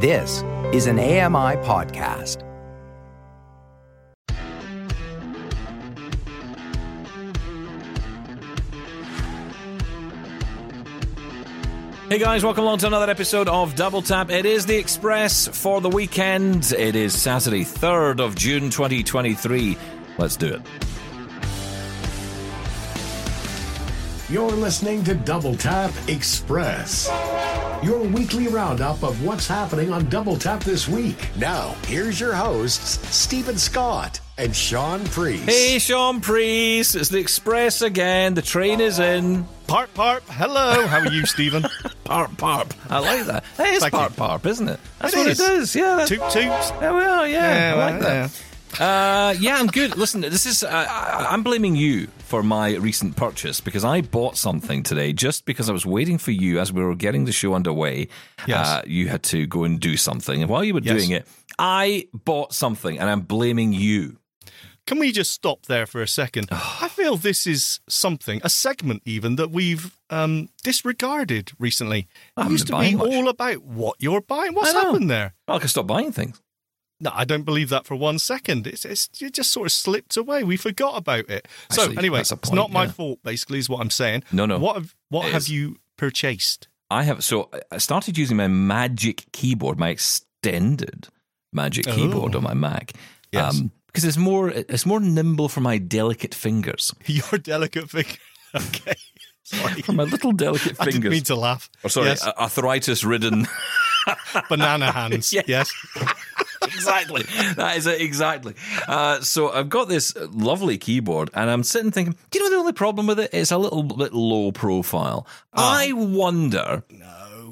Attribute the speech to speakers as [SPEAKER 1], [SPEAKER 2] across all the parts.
[SPEAKER 1] This is an AMI podcast.
[SPEAKER 2] Hey guys, welcome along to another episode of Double Tap. It is the Express for the weekend. It is Saturday, 3rd of June 2023. Let's do it.
[SPEAKER 3] You're listening to Double Tap Express, your weekly roundup of what's happening on Double Tap this week. Now, here's your hosts, Steven Scott and Shaun Preece.
[SPEAKER 2] Hey, Shaun Preece, it's the Express again. The train is in.
[SPEAKER 4] Parp, parp. Hello. How are you, Steven?
[SPEAKER 2] Parp, parp. I like that. That is
[SPEAKER 4] Thank
[SPEAKER 2] parp,
[SPEAKER 4] you.
[SPEAKER 2] parp, isn't it? That's
[SPEAKER 4] It
[SPEAKER 2] what
[SPEAKER 4] is.
[SPEAKER 2] it is. Yeah. That's,
[SPEAKER 4] toot toots.
[SPEAKER 2] yeah, well, yeah. I like
[SPEAKER 4] well,
[SPEAKER 2] that. Uh, yeah, I'm good. Listen, this is. Uh, I'm blaming you for my recent purchase because I bought something today just because I was waiting for you as we were getting the show underway.
[SPEAKER 4] Yes.
[SPEAKER 2] Uh, you had to go and do something, and while you were
[SPEAKER 4] Yes.
[SPEAKER 2] doing it, I bought something, and I'm blaming you.
[SPEAKER 4] Can we just stop there for a second? I feel this is something, a segment even, that we've um, disregarded recently. It used to be
[SPEAKER 2] much.
[SPEAKER 4] all about what you're buying. What's happened there?
[SPEAKER 2] Well, I can stop buying things.
[SPEAKER 4] No, I don't believe that for one second. It's, it's it just sort of slipped away. We forgot about it.
[SPEAKER 2] Actually,
[SPEAKER 4] so anyway,
[SPEAKER 2] a
[SPEAKER 4] it's not my
[SPEAKER 2] yeah.
[SPEAKER 4] fault. Basically, is what I'm saying.
[SPEAKER 2] No, no.
[SPEAKER 4] What have what have
[SPEAKER 2] is.
[SPEAKER 4] you purchased?
[SPEAKER 2] I have so I started using my Magic keyboard, my extended Magic
[SPEAKER 4] Oh.
[SPEAKER 2] keyboard on my Mac.
[SPEAKER 4] Yes.
[SPEAKER 2] Um, because it's more it's more nimble for my delicate fingers.
[SPEAKER 4] Your delicate finger. okay. Sorry.
[SPEAKER 2] For my little delicate
[SPEAKER 4] I didn't
[SPEAKER 2] fingers.
[SPEAKER 4] mean to laugh.
[SPEAKER 2] or sorry,
[SPEAKER 4] Yes.
[SPEAKER 2] arthritis ridden.
[SPEAKER 4] banana hands.
[SPEAKER 2] Yeah.
[SPEAKER 4] Yes.
[SPEAKER 2] Exactly. That is it, exactly. Uh, so I've got this lovely keyboard, and I'm sitting thinking, do you know the only problem with it? It's a little bit low profile. I wonder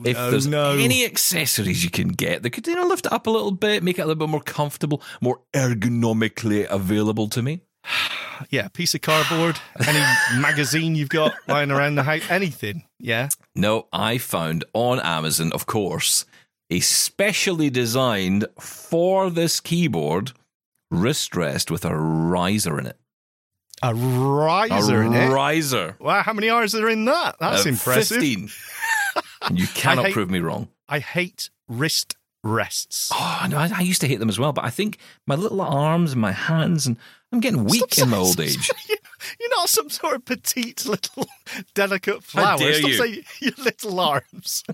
[SPEAKER 2] if
[SPEAKER 4] no,
[SPEAKER 2] there's
[SPEAKER 4] no.
[SPEAKER 2] any accessories you can get that could you know lift it up a little bit, make it a little bit more comfortable, more ergonomically available to me.
[SPEAKER 4] Yeah, piece of cardboard, any magazine you've got lying around the house, anything. Yeah.
[SPEAKER 2] No, I found on Amazon, of course, a specially designed for this keyboard wrist rest with a riser in it.
[SPEAKER 4] A riser
[SPEAKER 2] a
[SPEAKER 4] in it.
[SPEAKER 2] A riser.
[SPEAKER 4] Wow, how many hours are in that? That's
[SPEAKER 2] Uh,
[SPEAKER 4] impressive.
[SPEAKER 2] 15. you cannot
[SPEAKER 4] hate-
[SPEAKER 2] prove me wrong.
[SPEAKER 4] I hate wrist rests.
[SPEAKER 2] Oh, no, I, I used to hate them as well, but I think my little arms and my hands, and I'm getting weak
[SPEAKER 4] Stop
[SPEAKER 2] in my old age.
[SPEAKER 4] You're not some sort of petite little delicate flower. Stop
[SPEAKER 2] you.
[SPEAKER 4] saying your little arms.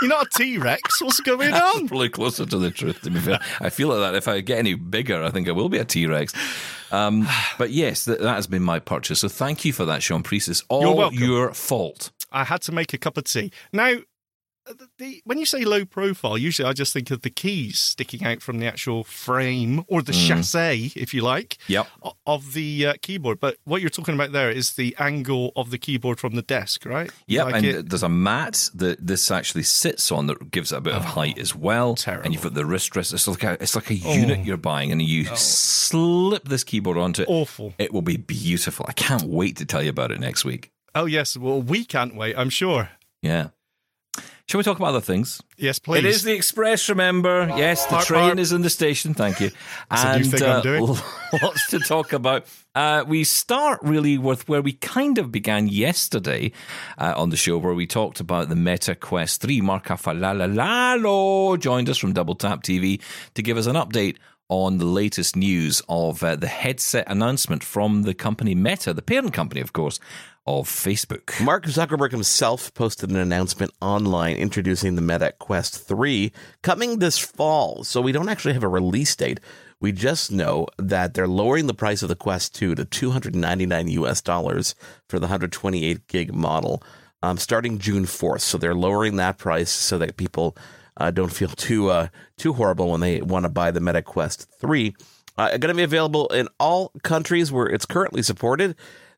[SPEAKER 4] You're not a T Rex. What's going
[SPEAKER 2] That's
[SPEAKER 4] on?
[SPEAKER 2] probably closer to the truth, to be fair. I feel like that. If I get any bigger, I think I will be a T Rex. Um, but yes, that, that has been my purchase. So thank you for that, Shaun Preece. It's all your fault.
[SPEAKER 4] I had to make a cup of tea. Now, the, the, when you say low profile, usually I just think of the keys sticking out from the actual frame or the
[SPEAKER 2] Mm.
[SPEAKER 4] chassis, if you like,
[SPEAKER 2] Yep.
[SPEAKER 4] of the uh, keyboard. But what you're talking about there is the angle of the keyboard from the desk, right?
[SPEAKER 2] Yep,
[SPEAKER 4] Like
[SPEAKER 2] and
[SPEAKER 4] it-
[SPEAKER 2] there's a mat that this actually sits on that gives it a bit of height as well.
[SPEAKER 4] Oh, terrible.
[SPEAKER 2] And you've got the wrist rest. It's like a, it's like a
[SPEAKER 4] Oh.
[SPEAKER 2] unit you're buying, and you slip this keyboard onto it.
[SPEAKER 4] awful.
[SPEAKER 2] It will be beautiful. I can't wait to tell you about it next week.
[SPEAKER 4] Oh, yes. Well, we can't wait, I'm sure.
[SPEAKER 2] Yeah. Shall we talk about other things?
[SPEAKER 4] Yes, please.
[SPEAKER 2] It is the Express, remember? Yes, the
[SPEAKER 4] Harp,
[SPEAKER 2] train
[SPEAKER 4] harp.
[SPEAKER 2] is in the station. Thank you.
[SPEAKER 4] That's a new
[SPEAKER 2] and
[SPEAKER 4] thing I'm doing.
[SPEAKER 2] lots to talk about. Uh, we start really with where we kind of began yesterday uh, on the show, where we talked about the Meta Quest 3. Mark Aflalo joined us from Double Tap TV to give us an update on the latest news of uh, the headset announcement from the company Meta, the parent company, of course, of Facebook.
[SPEAKER 5] Mark Zuckerberg himself posted an announcement online introducing the Meta Quest 3 coming this fall. So we don't actually have a release date. We just know that they're lowering the price of the Quest 2 to 299 US dollars for the 128 gig model um, starting June 4th. So they're lowering that price so that people uh, don't feel too uh, too horrible when they want to buy the Meta Quest 3. Uh, going to be available in all countries where it's currently supported.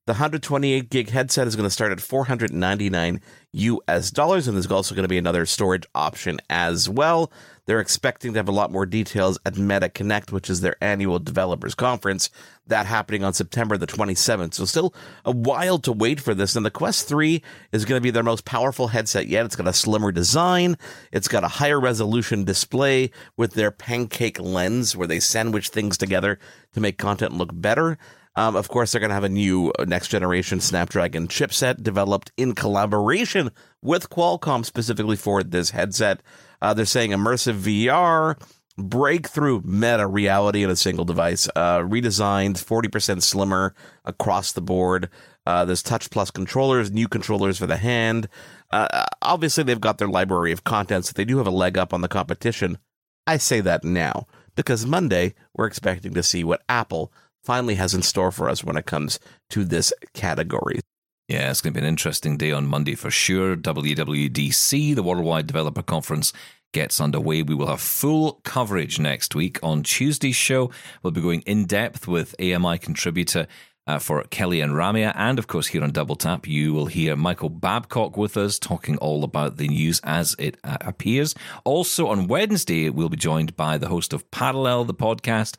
[SPEAKER 5] The 128 gig headset is going to start at 499 US dollars, and there's also going to be another storage option as well. They're expecting to have a lot more details at Meta Connect, which is their annual developers conference, that happening on September the 27th. So still a while to wait for this. And the Quest 3 is going to be their most powerful headset yet. It's got a slimmer design. It's got a higher resolution display with their pancake lens where they sandwich things together to make content look better. Um, of course, they're going to have a new next generation Snapdragon chipset developed in collaboration with Qualcomm specifically for this headset. Uh, they're saying immersive VR, breakthrough meta reality in a single device, uh, redesigned, 40% slimmer across the board. Uh, there's Touch Plus controllers, new controllers for the hand. Uh, obviously, they've got their library of contents. so they do have a leg up on the competition. I say that now because Monday, we're expecting to see what Apple finally has in store for us when it comes to this category.
[SPEAKER 2] Yeah, it's going to be an interesting day on Monday for sure. WWDC, the Worldwide Developer Conference, gets underway. We will have full coverage next week. On Tuesday's show, we'll be going in depth with AMI contributor uh, for Kelly and Ramia. And of course, here on Double Tap, you will hear Michael Babcock with us talking all about the news as it uh, appears. Also on Wednesday, we'll be joined by the host of Parallel, the podcast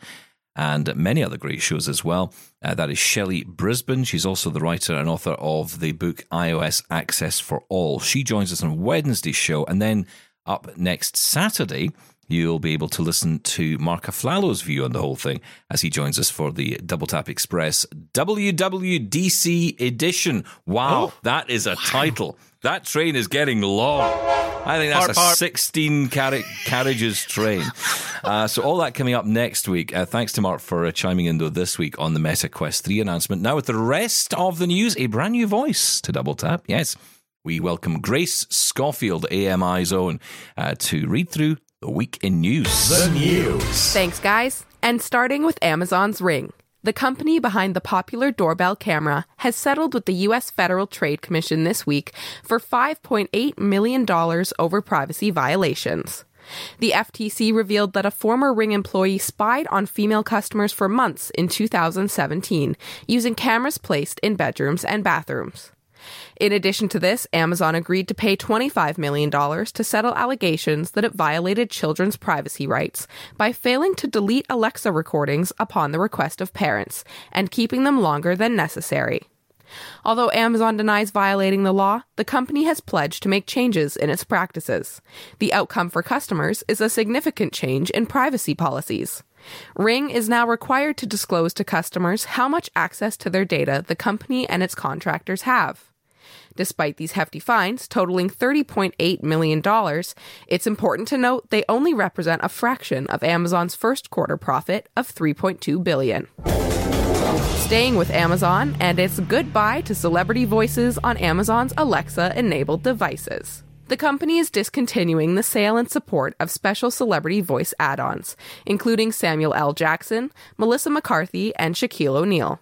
[SPEAKER 2] and many other great shows as well. Uh, that is Shelly Brisbin. She's also the writer and author of the book iOS Access for All. She joins us on Wednesday's show, and then up next Saturday, you'll be able to listen to Mark Aflalo's view on the whole thing as he joins us for the Double Tap Express WWDC edition. Wow, oh, that is a wow. title. That train is getting long. I think that's a 16 car- carriages train. Uh, so, all that coming up next week. Uh, thanks to Mark for uh, chiming in, though, this week on the Meta Quest 3 announcement. Now, with the rest of the news, a brand new voice to Double Tap. Yes, we welcome Grace Scoffield, AMI's own, uh, to read through the week in news.
[SPEAKER 3] The news.
[SPEAKER 6] Thanks, guys. And starting with Amazon's Ring. The company behind the popular doorbell camera has settled with the U.S. Federal Trade Commission this week for $5.8 million over privacy violations. The FTC revealed that a former Ring employee spied on female customers for months in 2017 using cameras placed in bedrooms and bathrooms. In addition to this, Amazon agreed to pay $25 million to settle allegations that it violated children's privacy rights by failing to delete Alexa recordings upon the request of parents and keeping them longer than necessary. Although Amazon denies violating the law, the company has pledged to make changes in its practices. The outcome for customers is a significant change in privacy policies. Ring is now required to disclose to customers how much access to their data the company and its contractors have. Despite these hefty fines, totaling $30.8 million, it's important to note they only represent a fraction of Amazon's first quarter profit of 3.2 billion. Staying with Amazon, and it's goodbye to celebrity voices on Amazon's Alexa enabled devices. The company is discontinuing the sale and support of special celebrity voice add ons, including Samuel L. Jackson, Melissa McCarthy, and Shaquille O'Neal.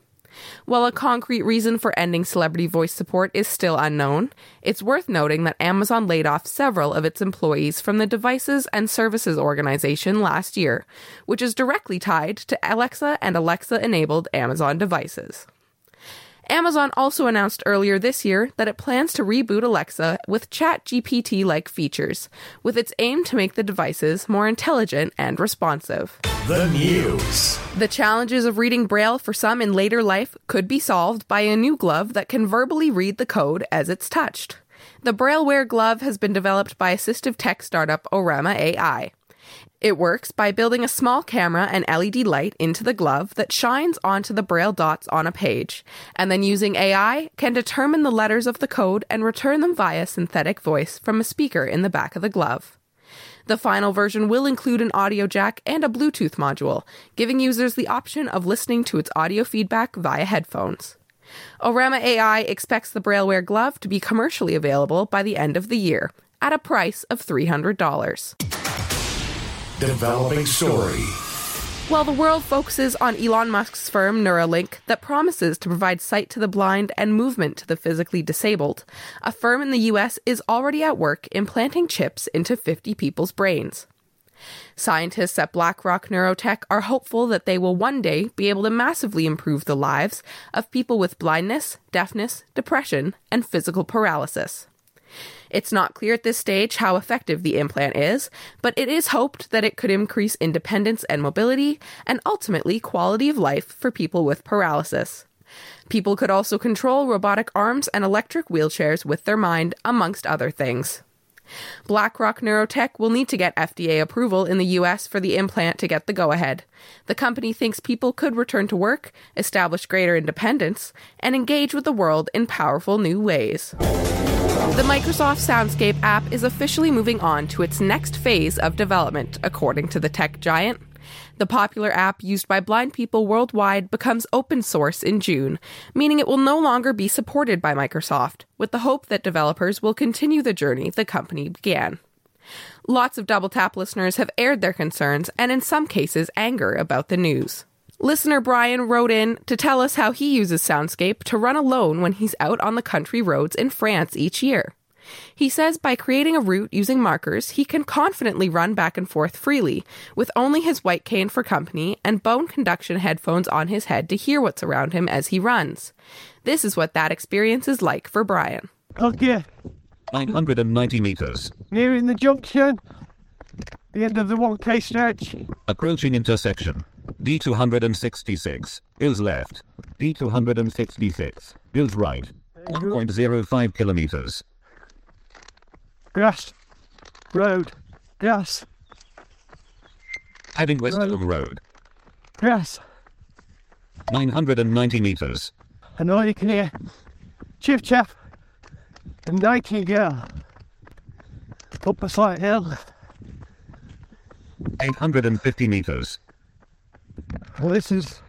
[SPEAKER 6] While a concrete reason for ending celebrity voice support is still unknown, it's worth noting that Amazon laid off several of its employees from the Devices and Services Organization last year, which is directly tied to Alexa and Alexa enabled Amazon devices. Amazon also announced earlier this year that it plans to reboot Alexa with ChatGPT like features, with its aim to make the devices more intelligent and responsive.
[SPEAKER 3] The news.
[SPEAKER 6] The challenges of reading Braille for some in later life could be solved by a new glove that can verbally read the code as it's touched. The BrailleWear glove has been developed by assistive tech startup Orama AI. It works by building a small camera and LED light into the glove that shines onto the braille dots on a page, and then using AI can determine the letters of the code and return them via synthetic voice from a speaker in the back of the glove. The final version will include an audio jack and a Bluetooth module, giving users the option of listening to its audio feedback via headphones. Orama AI expects the BrailleWear glove to be commercially available by the end of the year at a price of $300.
[SPEAKER 3] Developing story.
[SPEAKER 6] While the world focuses on Elon Musk's firm Neuralink that promises to provide sight to the blind and movement to the physically disabled, a firm in the US is already at work implanting chips into 50 people's brains. Scientists at BlackRock Neurotech are hopeful that they will one day be able to massively improve the lives of people with blindness, deafness, depression, and physical paralysis. It's not clear at this stage how effective the implant is, but it is hoped that it could increase independence and mobility, and ultimately quality of life for people with paralysis. People could also control robotic arms and electric wheelchairs with their mind, amongst other things. BlackRock Neurotech will need to get FDA approval in the US for the implant to get the go ahead. The company thinks people could return to work, establish greater independence, and engage with the world in powerful new ways. The Microsoft Soundscape app is officially moving on to its next phase of development, according to the tech giant. The popular app used by blind people worldwide becomes open source in June, meaning it will no longer be supported by Microsoft, with the hope that developers will continue the journey the company began. Lots of Double Tap listeners have aired their concerns and, in some cases, anger about the news. Listener Brian wrote in to tell us how he uses Soundscape to run alone when he's out on the country roads in France each year. He says by creating a route using markers, he can confidently run back and forth freely, with only his white cane for company and bone conduction headphones on his head to hear what's around him as he runs. This is what that experience is like for Brian.
[SPEAKER 7] Okay,
[SPEAKER 8] 990 meters.
[SPEAKER 7] nearing the junction, the end of the 1K stretch.
[SPEAKER 8] Approaching intersection. D266 is left. D266 is right. 1.05 kilometers.
[SPEAKER 7] Grass, road, grass,
[SPEAKER 8] Heading west of road.
[SPEAKER 7] grass.
[SPEAKER 8] 990 meters.
[SPEAKER 7] And all you can hear, chiff chaff, and nightingale. Up a slight hill.
[SPEAKER 8] 850 meters.
[SPEAKER 7] Well, this is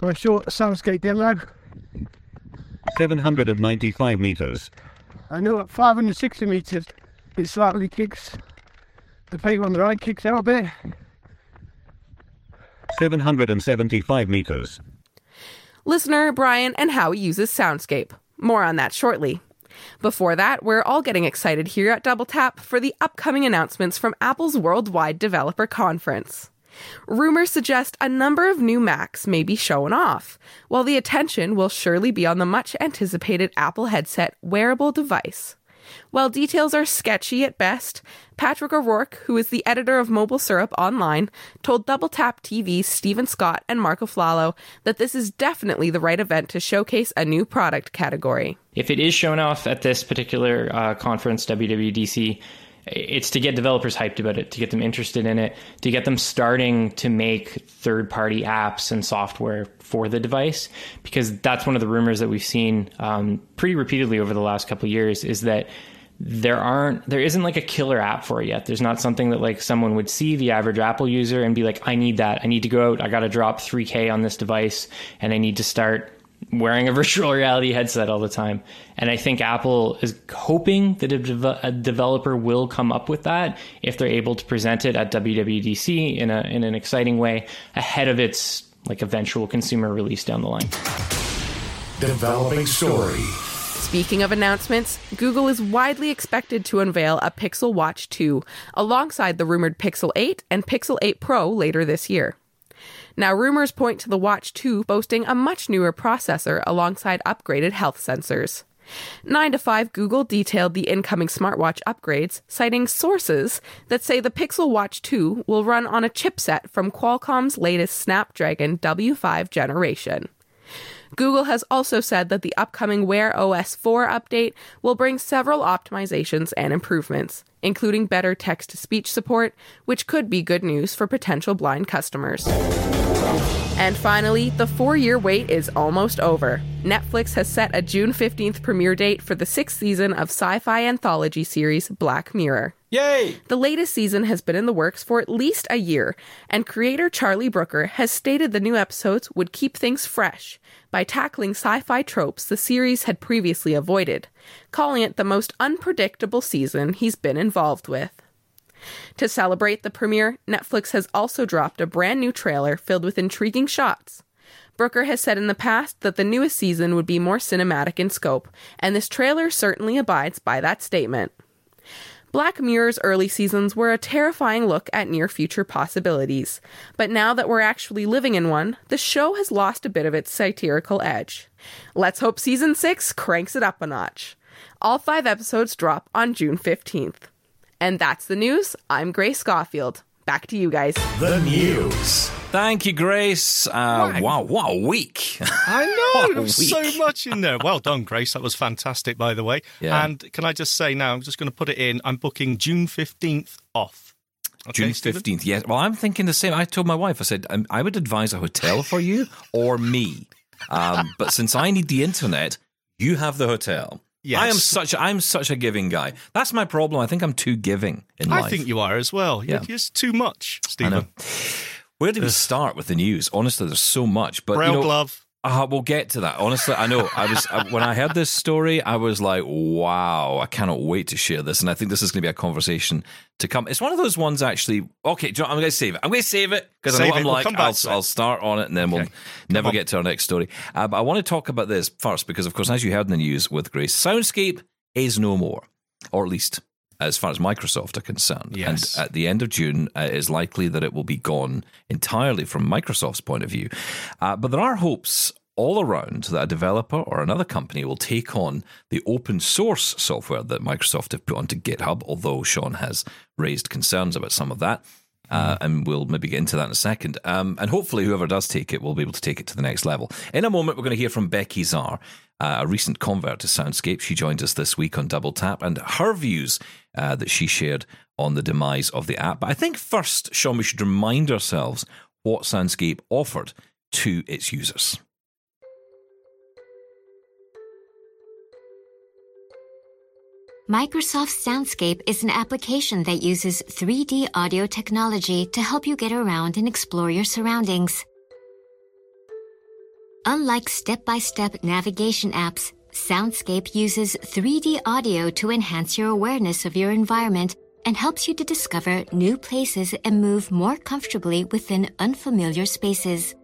[SPEAKER 7] my short soundscape demo.
[SPEAKER 8] 795 meters.
[SPEAKER 7] I know at 560 metres, it slightly kicks. The peg on the right kicks out a bit.
[SPEAKER 8] 775 meters.
[SPEAKER 6] Listener Brian and how he uses Soundscape. More on that shortly. Before that, we're all getting excited here at Double Tap for the upcoming announcements from Apple's Worldwide Developer Conference. Rumors suggest a number of new Macs may be shown off, while the attention will surely be on the much anticipated Apple headset wearable device. While details are sketchy at best, Patrick O'Rourke, who is the editor of Mobile Syrup Online, told Double Tap TV's Steven Scott and Mark Aflalo that this is definitely the right event to showcase a new product category.
[SPEAKER 9] If it is shown off at this particular uh, conference, WWDC, it's to get developers hyped about it, to get them interested in it, to get them starting to make third party apps and software for the device. Because that's one of the rumors that we've seen um, pretty repeatedly over the last couple of years is that there aren't there isn't like a killer app for it yet. There's not something that like someone would see the average Apple user and be like, I need that. I need to go out. I got to drop 3K on this device and I need to start wearing a virtual reality headset all the time. And I think Apple is hoping that a, deve- a, developer will come up with that if they're able to present it at WWDC in a in an exciting way ahead of its like eventual consumer release down the line.
[SPEAKER 3] Developing story.
[SPEAKER 6] Speaking of announcements, Google is widely expected to unveil a Pixel Watch 2 alongside the rumored Pixel 8 and Pixel 8 Pro later this year. Now, rumors point to the Watch 2 boasting a much newer processor alongside upgraded health sensors. 9 to 5 Google detailed the incoming smartwatch upgrades, citing sources that say the Pixel Watch 2 will run on a chipset from Qualcomm's latest Snapdragon W5 generation. Google has also said that the upcoming Wear OS 4 update will bring several optimizations and improvements, including better text to speech support, which could be good news for potential blind customers. And finally, the four year wait is almost over. Netflix has set a June 15th premiere date for the sixth season of sci fi anthology series Black Mirror.
[SPEAKER 2] Yay!
[SPEAKER 6] The latest season has been in the works for at least a year, and creator Charlie Brooker has stated the new episodes would keep things fresh by tackling sci fi tropes the series had previously avoided, calling it the most unpredictable season he's been involved with. To celebrate the premiere, Netflix has also dropped a brand new trailer filled with intriguing shots. Brooker has said in the past that the newest season would be more cinematic in scope, and this trailer certainly abides by that statement. Black Mirror's early seasons were a terrifying look at near future possibilities, but now that we're actually living in one, the show has lost a bit of its satirical edge. Let's hope season 6 cranks it up a notch. All five episodes drop on June 15th. And that's the news. I'm Grace Scoffield. back to you guys.
[SPEAKER 3] The news.
[SPEAKER 2] Thank you, Grace. Uh, wow, what a week.
[SPEAKER 4] I know
[SPEAKER 2] a
[SPEAKER 4] there was so much in there. Well done, Grace. That was fantastic, by the way.
[SPEAKER 2] Yeah.
[SPEAKER 4] And can I just say now, I'm just going to put it in. I'm booking June 15th off. Okay,
[SPEAKER 2] June
[SPEAKER 4] Steven?
[SPEAKER 2] 15th, yes. Well, I'm thinking the same. I told my wife, I said, um, I would advise a hotel for you or me. Um, but since I need the internet, you have the hotel.
[SPEAKER 4] Yes.
[SPEAKER 2] I am such I'm such a giving guy. That's my problem. I think I'm too giving in
[SPEAKER 4] I
[SPEAKER 2] life.
[SPEAKER 4] I think you are as well.
[SPEAKER 2] Yeah.
[SPEAKER 4] You're just too much. Steven.
[SPEAKER 2] Where do we start with the news? Honestly, there's so much. But
[SPEAKER 4] Braille
[SPEAKER 2] you know,
[SPEAKER 4] glove.
[SPEAKER 2] Uh, we'll get to that. Honestly, I know. I was I, when I heard this story, I was like, "Wow! I cannot wait to share this." And I think this is going to be a conversation to come. It's one of those ones, actually. Okay, you know? I'm going to save it. I'm going to save it because I I'm
[SPEAKER 4] it. We'll
[SPEAKER 2] like. I'll. I'll start on it, and then we'll
[SPEAKER 4] Okay.
[SPEAKER 2] never
[SPEAKER 4] on.
[SPEAKER 2] get to our next story. Uh, but I want to talk about this first because, of course, as you heard in the news with Grace, Soundscape is no more, or at least as far as Microsoft are concerned.
[SPEAKER 4] Yes.
[SPEAKER 2] And at the end of June, uh, it is likely that it will be gone entirely from Microsoft's point of view. Uh, but there are hopes all around that a developer or another company will take on the open source software that Microsoft have put onto GitHub, although Shaun has raised concerns about some of that. Uh, and we'll maybe get into that in a second. Um, and hopefully, whoever does take it will be able to take it to the next level. In a moment, we're going to hear from Becky Czar, a recent convert to Soundscape. She joined us this week on Double Tap, and her views uh, that she shared on the demise of the app. But I think first, Shaun, we should remind ourselves what Soundscape offered to its users.
[SPEAKER 10] Microsoft Soundscape is an application that uses 3D audio technology to help you get around and explore your surroundings. Unlike step by step navigation apps, Soundscape uses 3D audio to enhance your awareness of your environment and helps you to discover new places and move more comfortably within unfamiliar spaces.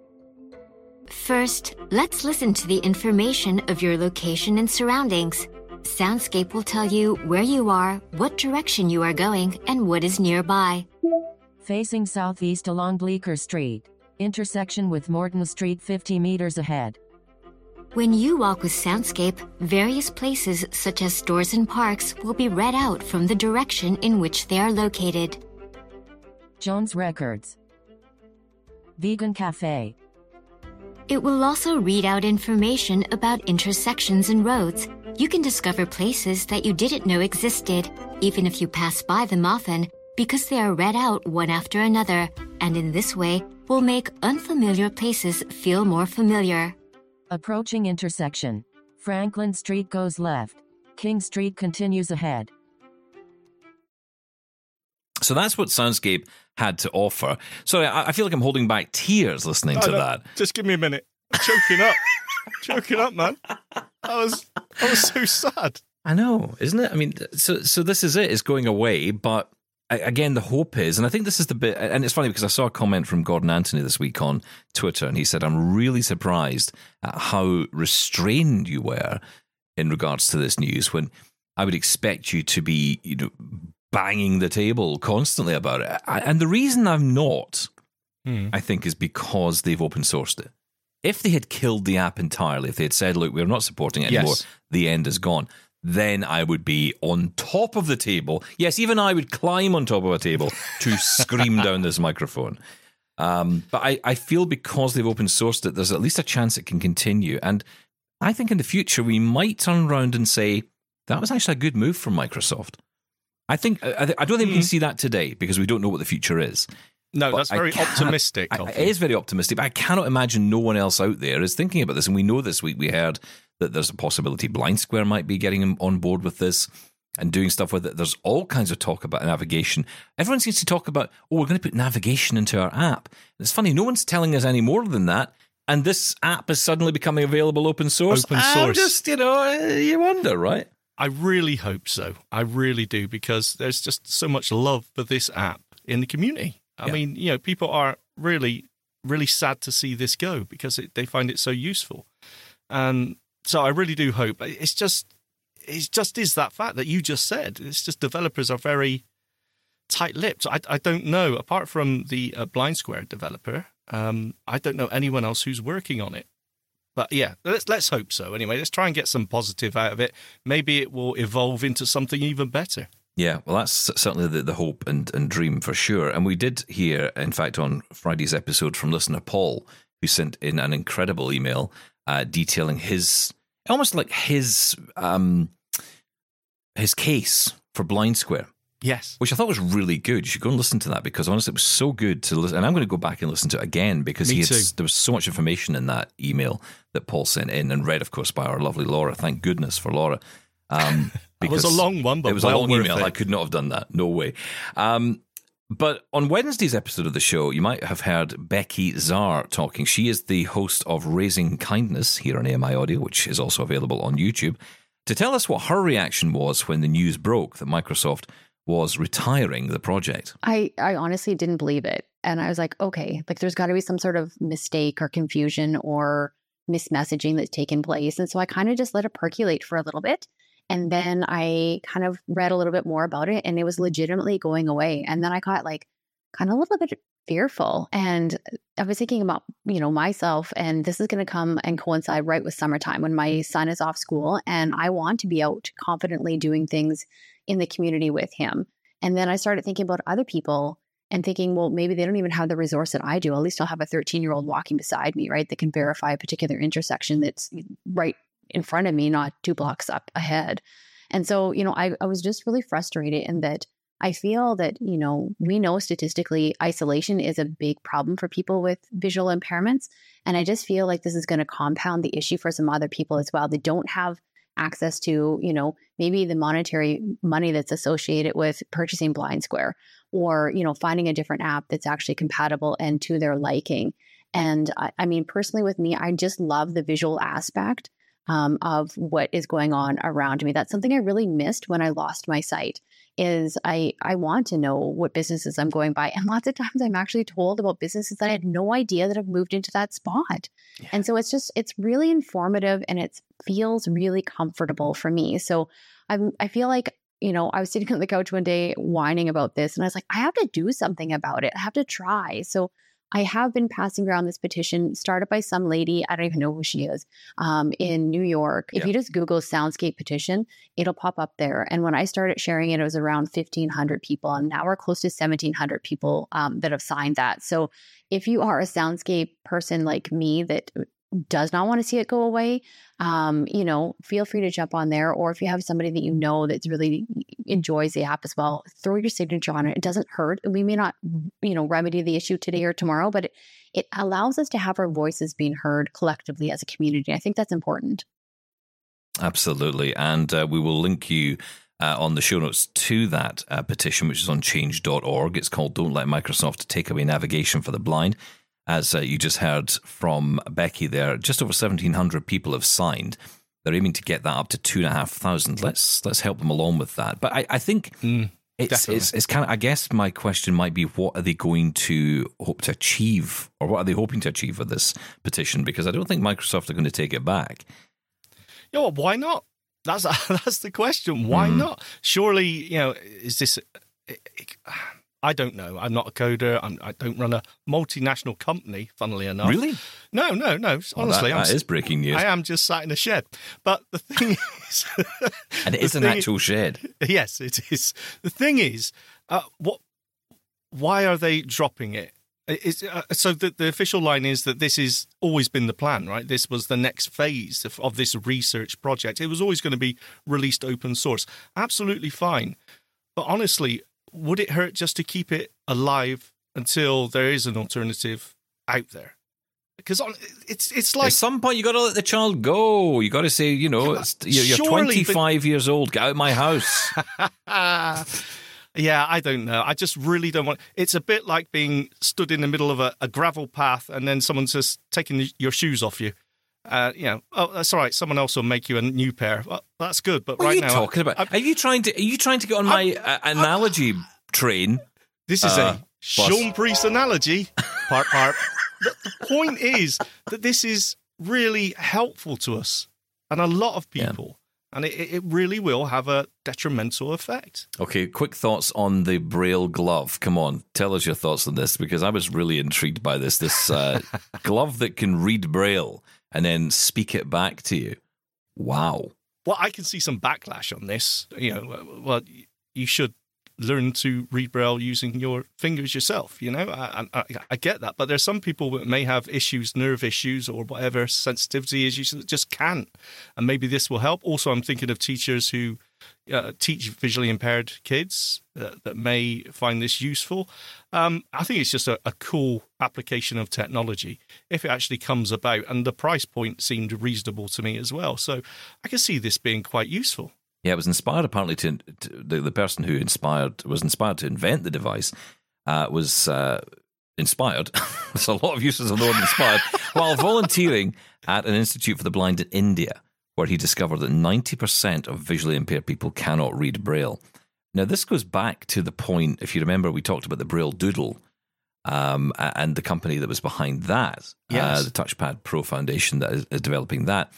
[SPEAKER 10] First, let's listen to the information of your location and surroundings. Soundscape will tell you where you are, what direction you are going, and what is nearby.
[SPEAKER 11] Facing southeast along Bleecker Street. Intersection with Morton Street 50 meters ahead.
[SPEAKER 10] When you walk with Soundscape, various places such as stores and parks will be read out from the direction in which they are located.
[SPEAKER 11] Jones Records. Vegan Cafe.
[SPEAKER 10] It will also read out information about intersections and roads. You can discover places that you didn't know existed, even if you pass by them often, because they are read out one after another, and in this way will make unfamiliar places feel more familiar.
[SPEAKER 11] Approaching intersection. Franklin Street goes left. King Street continues ahead.
[SPEAKER 2] So that's what Soundscape had to offer. Sorry, I I feel like I'm holding back tears listening to
[SPEAKER 4] I know.
[SPEAKER 2] that.
[SPEAKER 4] Just give me a minute. I'm choking up. choking up, man. I was, I was so sad.
[SPEAKER 2] I know, isn't it? I mean, so so this is it. It's going away, but a- again, the hope is, and I think this is the bit. And it's funny because I saw a comment from Gordon Anthony this week on Twitter, and he said, "I'm really surprised at how restrained you were in regards to this news. When I would expect you to be, you know, banging the table constantly about it. I, and the reason I'm not, hmm. I think, is because they've open sourced it. If they had killed the app entirely, if they had said, "Look, we're not supporting it
[SPEAKER 4] Yes.
[SPEAKER 2] anymore," the end is gone. Then I would be on top of the table. Yes, even I would climb on top of a table to scream down this microphone. Um, but I, I feel because they've open sourced it, there's at least a chance it can continue. And I think in the future we might turn around and say that was actually a good move from Microsoft. I think I, I don't think we can see that today because we don't know what the future is.
[SPEAKER 4] No,
[SPEAKER 2] But
[SPEAKER 4] that's very optimistic.
[SPEAKER 2] I- it is very optimistic, but I cannot imagine no one else out there is thinking about this. And we know this week we heard that there's a possibility Blind Square might be getting on board with this and doing stuff with it. There's all kinds of talk about navigation. Everyone seems to talk about, oh, we're going to put navigation into our app. And it's funny, no one's telling us any more than that. And this app is suddenly becoming available open source.
[SPEAKER 4] Open
[SPEAKER 2] I'm just, you know, you wonder, right?
[SPEAKER 4] I really hope so. I really do because there's just so much love for this app in the community. I
[SPEAKER 2] Yeah.
[SPEAKER 4] mean, you know, people are really, really sad to see this go because it, they find it so useful, and so I really do hope. It's just, it just is that fact that you just said. It's just developers are very tight-lipped. I, I don't know apart from the uh, Blind Square developer. Um, I don't know anyone else who's working on it. But yeah, let's let's hope so. Anyway, let's try and get some positive out of it. Maybe it will evolve into something even better.
[SPEAKER 2] Yeah, well, that's certainly the, the hope and, and dream for sure. And we did hear, in fact, on Friday's episode from listener Paul, who sent in an incredible email uh, detailing his almost like his um, his case for Blind Square.
[SPEAKER 4] Yes.
[SPEAKER 2] Which I thought was really good. You should go and listen to that because honestly, it was so good to listen. And I'm going to go back and listen to it again because he had, there was so much information in that email that Paul sent in and read, of course, by our lovely Laura. Thank goodness for Laura. Um,
[SPEAKER 4] It was a long one, but
[SPEAKER 2] it was
[SPEAKER 4] well
[SPEAKER 2] a long email.
[SPEAKER 4] it.
[SPEAKER 2] I could not have done that. No way. Um, but on Wednesday's episode of the show, you might have heard Becky Czar talking. She is the host of Raising Kindness here on AMI Audio, which is also available on YouTube, to tell us what her reaction was when the news broke that Microsoft was retiring the project.
[SPEAKER 12] I, I honestly didn't believe it. And I was like, okay, like there's got to be some sort of mistake or confusion or mismessaging that's taken place. And so I kind of just let it percolate for a little bit. And then I kind of read a little bit more about it and it was legitimately going away. And then I got like kind of a little bit fearful. And I was thinking about, you know, myself and this is going to come and coincide right with summertime when my son is off school and I want to be out confidently doing things in the community with him. And then I started thinking about other people and thinking, well, maybe they don't even have the resource that I do. At least I'll have a 13 year old walking beside me, right? That can verify a particular intersection that's right in front of me, not two blocks up ahead. And so, you know, I, I was just really frustrated in that I feel that, you know, we know statistically isolation is a big problem for people with visual impairments. And I just feel like this is going to compound the issue for some other people as well. They don't have access to, you know, maybe the monetary money that's associated with purchasing Blind Square or, you know, finding a different app that's actually compatible and to their liking. And I, I mean, personally, with me, I just love the visual aspect um, of what is going on around me. That's something I really missed when I lost my sight. Is I I want to know what businesses I'm going by, and lots of times I'm actually told about businesses that I had no idea that have moved into that spot. And so it's just it's really informative and it feels really comfortable for me. So I'm I feel like you know I was sitting on the couch one day whining about this, and I was like, I have to do something about it. I have to try. So I have been passing around this petition started by some lady, I don't even know who she is, um, in New York. If
[SPEAKER 2] Yeah.
[SPEAKER 12] you just Google Soundscape petition, it'll pop up there. And when I started sharing it, it was around 1,500 people. And now we're close to 1,700 people um, that have signed that. So if you are a Soundscape person like me that does not want to see it go away, um, you know, feel free to jump on there. Or if you have somebody that you know that really enjoys the app as well, throw your signature on it. It doesn't hurt. We may not, you know, remedy the issue today or tomorrow, but it, it allows us to have our voices being heard collectively as a community. I think that's important.
[SPEAKER 2] Absolutely. And uh, we will link you uh, on the show notes to that uh, petition, which is on change.org. It's called Don't Let Microsoft Take Away Navigation for the Blind. As uh, you just heard from Becky there, just over 1,700 people have signed. They're aiming to get that up to 2,500. Let's let's help them along with that. But I, I think it's,
[SPEAKER 4] definitely.
[SPEAKER 2] it's, it's kind of, I guess my question might be what are they going to hope to achieve or what are they hoping to achieve with this petition? Because I don't think Microsoft are going to take it back.
[SPEAKER 4] You know what? Why not? That's that's the question. Why
[SPEAKER 2] Hmm.
[SPEAKER 4] not? Surely, you know, is this? I don't know. I'm not a coder. I'm, I don't run a multinational company. Funnily enough,
[SPEAKER 2] Really?
[SPEAKER 4] No, no, no.
[SPEAKER 2] Well,
[SPEAKER 4] Honestly,
[SPEAKER 2] that-
[SPEAKER 4] I'm
[SPEAKER 2] is breaking news.
[SPEAKER 4] I am just sat in a shed. But the thing is,
[SPEAKER 2] And it is an actual shed.
[SPEAKER 4] Yes, it is. The thing is, uh, what? Why are they dropping it? It's, uh, so the, the official line is that this has always been the plan, right? This was the next phase of, of this research project. It was always going to be released open source. Absolutely fine. But honestly, would it hurt just to keep it alive until there is an alternative out there? Because on, it's it's like
[SPEAKER 2] At some point, you got to let the child go. You got to say, you know, you're, you're
[SPEAKER 4] surely, but-
[SPEAKER 2] 25 years old. Get out of my house.
[SPEAKER 4] yeah, I don't know. I just really don't want. It's a bit like being stood in the middle of a, a gravel path and then someone's just taking your shoes off you. Uh, you know, oh, that's all right. Someone else will make you a new pair. Well, that's good. But
[SPEAKER 2] What
[SPEAKER 4] right
[SPEAKER 2] are you
[SPEAKER 4] now,
[SPEAKER 2] talking about? are you trying to? Are you trying to get on my uh, analogy train?
[SPEAKER 4] This is
[SPEAKER 2] Uh,
[SPEAKER 4] a Shaun Preece analogy. Part part. the, the point is that this is really helpful to us and a lot of people, and it, it really will have a detrimental effect.
[SPEAKER 2] Okay, quick thoughts on the Braille glove. Come on, tell us your thoughts on this because I was really intrigued by this. This uh, glove that can read Braille and then speak it back to you. Wow.
[SPEAKER 4] Well, I can see some backlash on this. You know, well, you should learn to read braille using your fingers yourself. You know, I, I, I get that, but there's some people that may have issues, nerve issues, or whatever sensitivity issues that just can't, and maybe this will help. Also, I'm thinking of teachers who uh, teach visually impaired kids uh, that may find this useful. Um, I think it's just a, a, cool application of technology if it actually comes about, and the price point seemed reasonable to me as well. So I can see this being quite useful.
[SPEAKER 2] Yeah, it was inspired apparently to, to the, the person who inspired was inspired to invent the device uh, was uh, inspired. There's a lot of uses of the word inspired while volunteering at an institute for the blind in India where he discovered that 90% of visually impaired people cannot read Braille. Now, this goes back to the point, if you remember, we talked about the Braille Doodle um, and the company that was behind that, uh, yes. uh, the Touchpad Pro Foundation that is, is, developing that.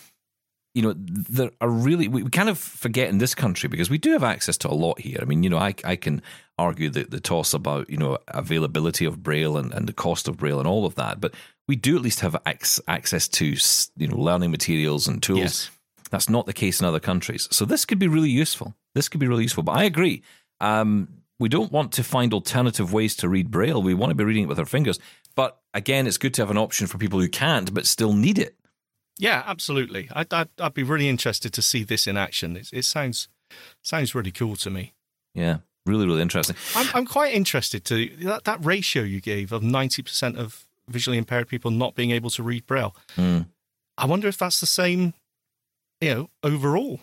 [SPEAKER 2] You know, there are really, we, we kind of forget in this country because we do have access to a lot here. I mean, you know, I, I can argue the, the toss about, you know, availability of Braille and, and the cost of Braille and all of that, but we do at least have access to, you know, learning materials and tools. Yes that's not the case in other countries. So this could be really useful. This could be really useful. But I agree. Um, we don't want to find alternative ways to read Braille. We want to be reading it with our fingers. But again, it's good to have an option for people who can't but still need it.
[SPEAKER 4] Yeah, absolutely. I'd, I'd, I'd be really interested to see this in action. It, it, sounds sounds really cool to me.
[SPEAKER 2] Yeah, really, really interesting.
[SPEAKER 4] I'm, I'm quite interested to that, that ratio you gave of 90% of visually impaired people not being able to read Braille. Mm. I wonder if that's the same you know, overall,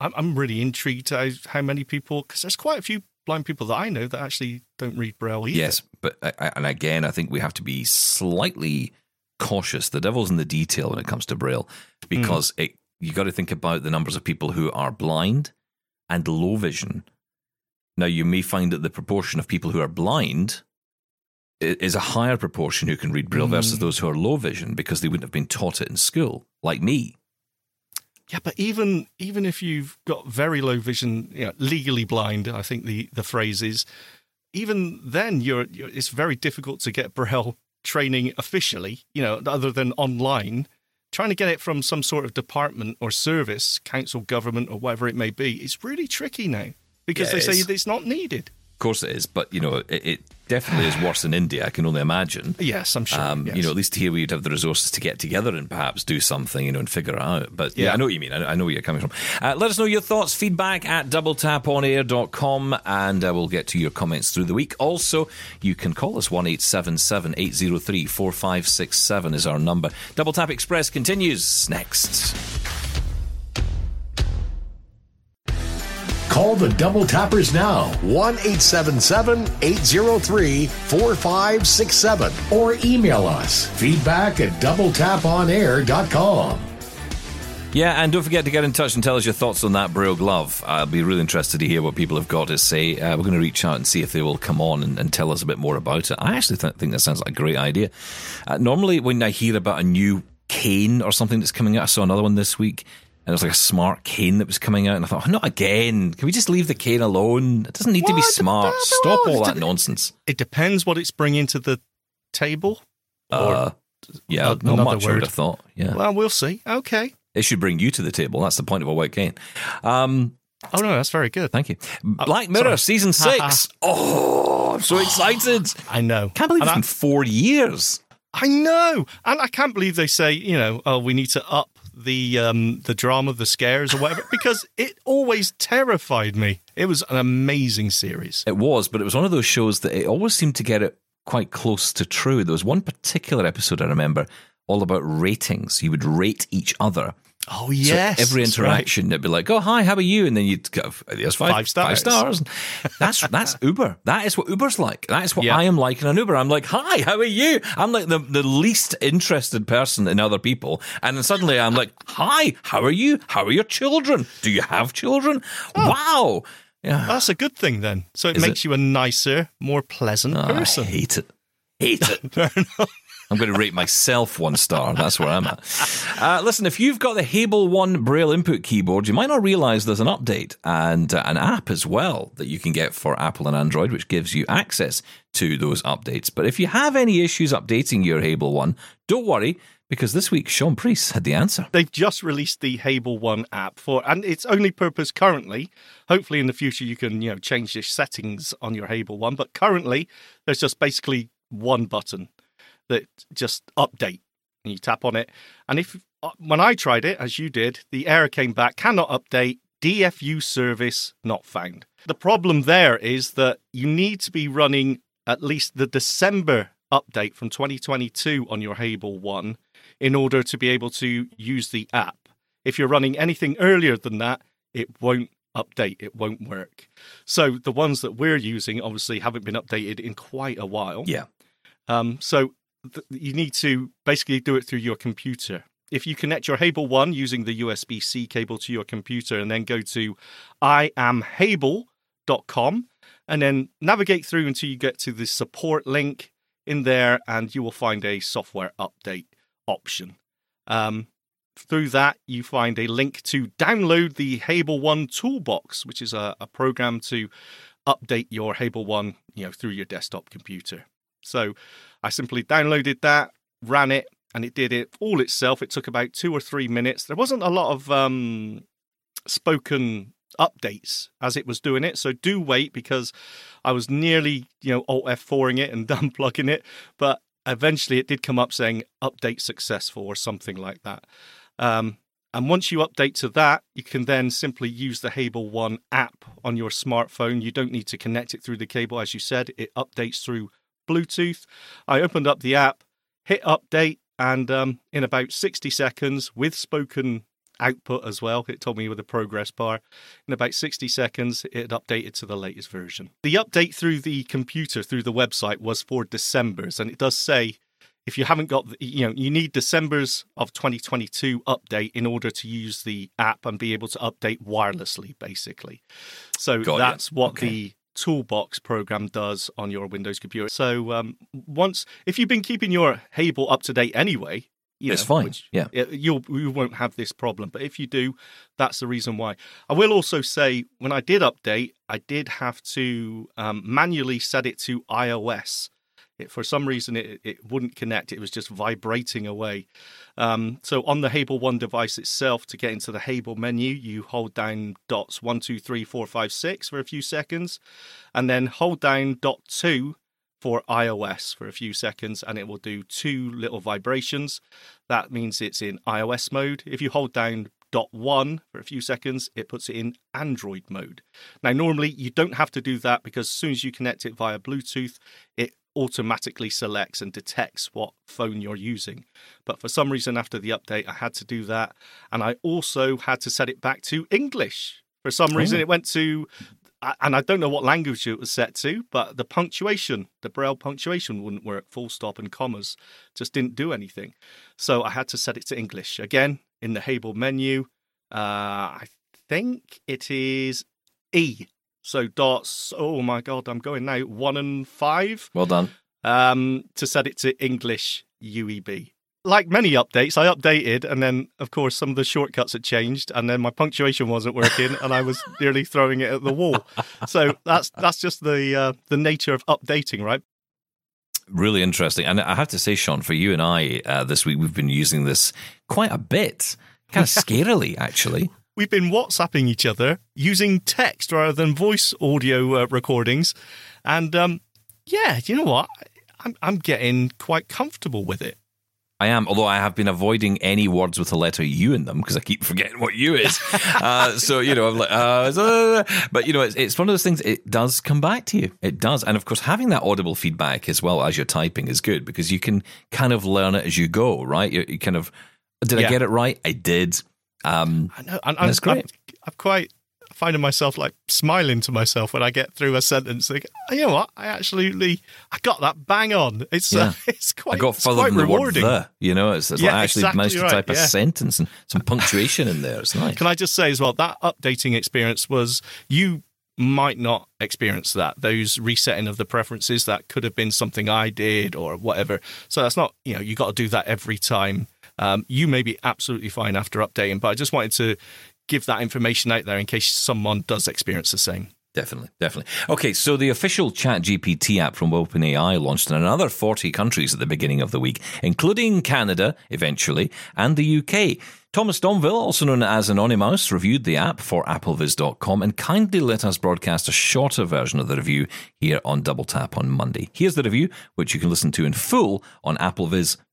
[SPEAKER 4] I'm, I'm really intrigued how, how many people, because there's quite a few blind people that I know that actually don't read Braille either.
[SPEAKER 2] Yes, but and again, I think we have to be slightly cautious. The devil's in the detail when it comes to Braille, because mm. it, you got to think about the numbers of people who are blind and low vision. Now, you may find that the proportion of people who are blind is a higher proportion who can read Braille mm. versus those who are low vision because they wouldn't have been taught it in school, like me.
[SPEAKER 4] Yeah, but even even if you've got very low vision, you know, legally blind, I think the the phrase is, even then you're, you're it's very difficult to get Braille training officially, you know, other than online. Trying to get it from some sort of department or service, council, government, or whatever it may be, it's really tricky now because yeah, they say it's not needed
[SPEAKER 2] course it is, but you know, it, it definitely is worse in India. I can only imagine.
[SPEAKER 4] Yes, I'm sure. Um, yes.
[SPEAKER 2] You know, at least here we'd have the resources to get together and perhaps do something, you know, and figure it out. But yeah, yeah I know what you mean. I, I know where you're coming from. Uh, let us know your thoughts, feedback at doubletaponair.com, and uh, we'll get to your comments through the week. Also, you can call us one eight seven seven eight zero three four five six seven is our number. Double Tap Express continues next.
[SPEAKER 3] Call the Double Tappers now, 1 877 803 4567, or email us feedback at doubletaponair.com.
[SPEAKER 2] Yeah, and don't forget to get in touch and tell us your thoughts on that Braille glove. I'll be really interested to hear what people have got to say. Uh, we're going to reach out and see if they will come on and, and tell us a bit more about it. I actually th- think that sounds like a great idea. Uh, normally, when I hear about a new cane or something that's coming out, I saw another one this week there was like a smart cane that was coming out, and I thought, oh, not again. Can we just leave the cane alone? It doesn't need what? to be smart. Stop all that nonsense.
[SPEAKER 4] It depends what it's bringing to the table.
[SPEAKER 2] Uh, yeah, not much. Word. I would have thought. Yeah.
[SPEAKER 4] Well, we'll see. Okay.
[SPEAKER 2] It should bring you to the table. That's the point of a white cane. Um,
[SPEAKER 4] oh no, that's very good.
[SPEAKER 2] Thank you. Uh, Black Mirror sorry. season six. oh, I'm so excited!
[SPEAKER 4] I know.
[SPEAKER 2] Can't believe and it's been four years.
[SPEAKER 4] I know, and I can't believe they say, you know, oh, we need to up the um, the drama, the scares, or whatever, because it always terrified me. It was an amazing series.
[SPEAKER 2] It was, but it was one of those shows that it always seemed to get it quite close to true. There was one particular episode I remember all about ratings. You would rate each other.
[SPEAKER 4] Oh yes,
[SPEAKER 2] so every interaction right. it'd be like, "Oh hi, how are you?" And then you'd go, "There's five, five stars." Five stars. that's that's Uber. That is what Uber's like. That is what I am like in an Uber. I'm like, "Hi, how are you?" I'm like the the least interested person in other people, and then suddenly I'm like, "Hi, how are you? How are your children? Do you have children? Oh. Wow."
[SPEAKER 4] Yeah. That's a good thing then. So it is makes it? you a nicer, more pleasant oh, person. I
[SPEAKER 2] hate it. Hate it. Fair enough. I'm going to rate myself one star. That's where I'm at. Uh, listen, if you've got the Hable One Braille input keyboard, you might not realize there's an update and uh, an app as well that you can get for Apple and Android, which gives you access to those updates. But if you have any issues updating your Hable One, don't worry because this week Shaun Preece had the answer.
[SPEAKER 4] They've just released the Hable One app for, and its only purpose currently. Hopefully, in the future, you can you know change the settings on your Hable One, but currently there's just basically one button that just update, and you tap on it, and if uh, when I tried it, as you did, the error came back: cannot update, DFU service not found. The problem there is that you need to be running at least the December update from 2022 on your Hable One in order to be able to use the app. If you're running anything earlier than that, it won't update, it won't work. So the ones that we're using obviously haven't been updated in quite a while.
[SPEAKER 2] Yeah.
[SPEAKER 4] Um, so you need to basically do it through your computer. If you connect your Hable One using the USB C cable to your computer and then go to iamhable.com and then navigate through until you get to the support link in there and you will find a software update option. Um, through that, you find a link to download the Hable One Toolbox, which is a, a program to update your Hable One, you know, through your desktop computer. So I simply downloaded that, ran it, and it did it all itself. It took about two or three minutes. There wasn't a lot of um, spoken updates as it was doing it. So do wait because I was nearly, you know, Alt F4ing it and unplugging it. But eventually it did come up saying update successful or something like that. Um, and once you update to that, you can then simply use the Hable One app on your smartphone. You don't need to connect it through the cable. As you said, it updates through Bluetooth. I opened up the app, hit update, and um, in about 60 seconds, with spoken output as well, it told me with a progress bar, in about 60 seconds, it updated to the latest version. The update through the computer, through the website, was for December's, and it does say if you haven't got, the, you know, you need December's of 2022 update in order to use the app and be able to update wirelessly, basically. So
[SPEAKER 2] Got
[SPEAKER 4] that's
[SPEAKER 2] it.
[SPEAKER 4] what
[SPEAKER 2] Okay.
[SPEAKER 4] the toolbox program does on your Windows computer. So um, once, if you've been keeping your Hable up to date anyway, you
[SPEAKER 2] It's
[SPEAKER 4] know,
[SPEAKER 2] fine,
[SPEAKER 4] which-
[SPEAKER 2] yeah.
[SPEAKER 4] you'll you won't have this problem. But if you do, that's the reason why. I will also say when I did update, I did have to um, manually set it to iOS. It, for some reason, it, it wouldn't connect. It was just vibrating away. Um, so on the Hable One device itself, to get into the Hable menu, you hold down dots one, two, three, four, five, six for a few seconds, and then hold down dot two for iOS for a few seconds, and it will do two little vibrations. That means it's in iOS mode. If you hold down dot one for a few seconds, it puts it in Android mode. Now, normally you don't have to do that because as soon as you connect it via Bluetooth, it automatically selects and detects what phone you're using. But for some reason, after the update, I had to do that. And I also had to set it back to English. For some reason,
[SPEAKER 2] Oh.
[SPEAKER 4] it went to, and I don't know what language it was set to, but the punctuation, the Braille punctuation wouldn't work, full stop and commas just didn't do anything. So I had to set it to English. Again, in the Hable menu, uh, I think it is E. So dots, oh my God, I'm going now, one and five
[SPEAKER 2] Well done.
[SPEAKER 4] um, to set it to English UEB. Like many updates, I updated, and then of course some of the shortcuts had changed, and then my punctuation wasn't working, and I was nearly throwing it at the wall. So that's that's just the uh, the nature of updating, right?
[SPEAKER 2] Really interesting. And I have to say, Shaun, for you and I uh, this week, we've been using this quite a bit, kind of scarily, actually.
[SPEAKER 4] We've been WhatsApping each other using text rather than voice audio uh, recordings, and um, yeah, you know what? I'm I'm getting quite comfortable with it.
[SPEAKER 2] I am, although I have been avoiding any words with the letter U in them because I keep forgetting what U is. uh, so you know, I'm like, uh, but you know, it's, it's one of those things. It does come back to you. It does, and of course, having that audible feedback as well as you're typing is good because you can kind of learn it as you go. Right? You, you kind of, did I get it right? I did. Um,
[SPEAKER 4] I know, and
[SPEAKER 2] That's
[SPEAKER 4] I'm,
[SPEAKER 2] great.
[SPEAKER 4] I'm, I'm quite finding myself like smiling to myself when I get through a sentence. Like, you know what? I absolutely, I got that bang on. It's
[SPEAKER 2] Yeah.
[SPEAKER 4] uh, it's quite
[SPEAKER 2] I got further than the
[SPEAKER 4] rewarding.
[SPEAKER 2] word the. You know, it's, it's
[SPEAKER 4] Yeah,
[SPEAKER 2] like I actually
[SPEAKER 4] exactly
[SPEAKER 2] managed to
[SPEAKER 4] right,
[SPEAKER 2] type a sentence and some punctuation in there. It's nice.
[SPEAKER 4] Can I just say as well that updating experience was you might not experience that those resetting of the preferences that could have been something I did or whatever. So that's not you know you got to do that every time. Um, you may be absolutely fine after updating, but I just wanted to give that information out there in case someone does experience the same.
[SPEAKER 2] Definitely, definitely. Okay, so the official ChatGPT app from OpenAI launched in another 40 countries at the beginning of the week, including Canada eventually and the UK. Thomas Domville, also known as Anonymous, reviewed the app for applevis.com and kindly let us broadcast a shorter version of the review here on Double Tap on Monday. Here's the review, which you can listen to in full on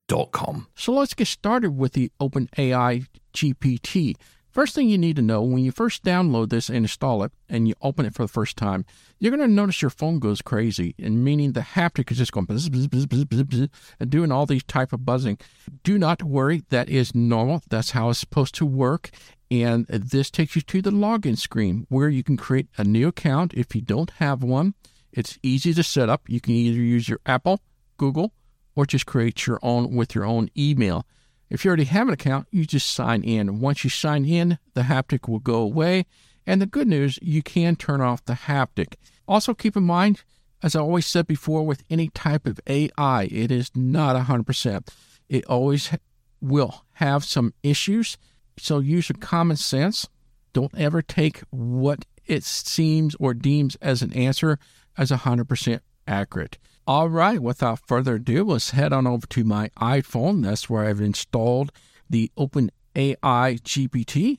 [SPEAKER 2] applevis.com.
[SPEAKER 13] So let's get started with the OpenAI GPT. First thing you need to know when you first download this and install it and you open it for the first time, you're going to notice your phone goes crazy, and meaning the haptic is just going bzz, bzz, bzz, and doing all these type of buzzing. Do not worry, that is normal. That's how it's supposed to work. And this takes you to the login screen where you can create a new account if you don't have one. It's easy to set up. You can either use your Apple, Google, or just create your own with your own email. If you already have an account, you just sign in. Once you sign in, the haptic will go away. And the good news, you can turn off the haptic. Also, keep in mind, as I always said before, with any type of AI, it is not 100%. It always will have some issues. So use your common sense. Don't ever take what it seems or deems as an answer as 100% accurate. All right, without further ado, let's head on over to my iPhone. That's where I've installed the OpenAI GPT.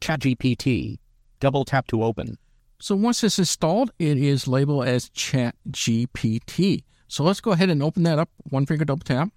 [SPEAKER 14] ChatGPT. Double tap to open.
[SPEAKER 13] So once it's installed, it is labeled as ChatGPT. So let's go ahead and open that up. One finger double tap.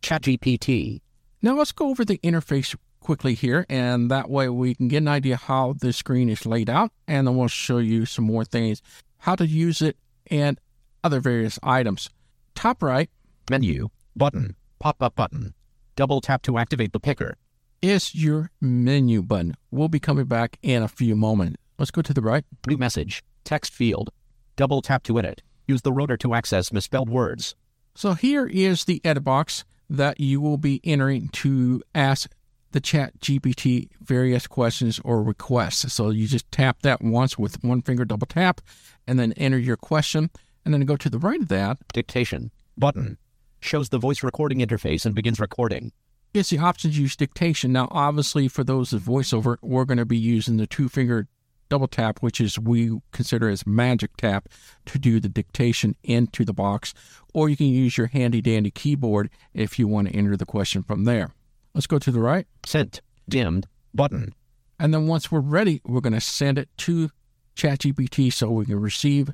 [SPEAKER 14] ChatGPT.
[SPEAKER 13] Now let's go over the interface quickly here, and that way we can get an idea how the screen is laid out, and then we'll show you some more things, how to use it, and other various items. Top right
[SPEAKER 14] Menu. Button. Pop up button. Double tap to activate the picker.
[SPEAKER 13] is your menu button. We'll be coming back in a few moments. Let's go to the right.
[SPEAKER 14] New message. Text field. Double tap to edit. Use the rotor to access misspelled words.
[SPEAKER 13] So here is the edit box that you will be entering to ask the chat GPT various questions or requests. So you just tap that once with one finger double tap and then enter your question and then go to the right of that.
[SPEAKER 14] Dictation. Button. Shows the voice recording interface and begins recording.
[SPEAKER 13] It's the option to use dictation. Now, obviously, for those with voiceover, we're going to be using the two finger double tap, which is we consider as magic tap to do the dictation into the box, or you can use your handy dandy keyboard if you want to enter the question from there. Let's go to the right.
[SPEAKER 14] Sent. Dimmed. Button.
[SPEAKER 13] And then once we're ready, we're going to send it to ChatGPT so we can receive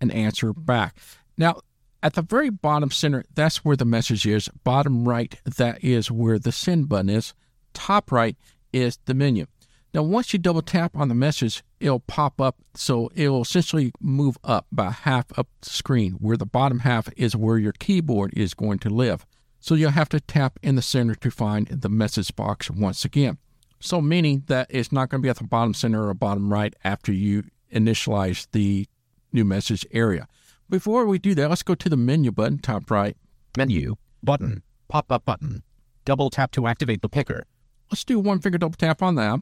[SPEAKER 13] an answer back. Now, at the very bottom center, that's where the message is. Bottom right, that is where the send button is. Top right is the menu. Now, once you double tap on the message, it'll pop up. So it'll essentially move up about half up the screen, where the bottom half is where your keyboard is going to live. So you'll have to tap in the center to find the message box once again. So, meaning that it's not going to be at the bottom center or bottom right after you initialize the new message area. Before we do that, let's go to the menu button, top right.
[SPEAKER 14] Menu. Button. Pop up button. Double tap to activate the picker.
[SPEAKER 13] Let's do one finger double tap on that.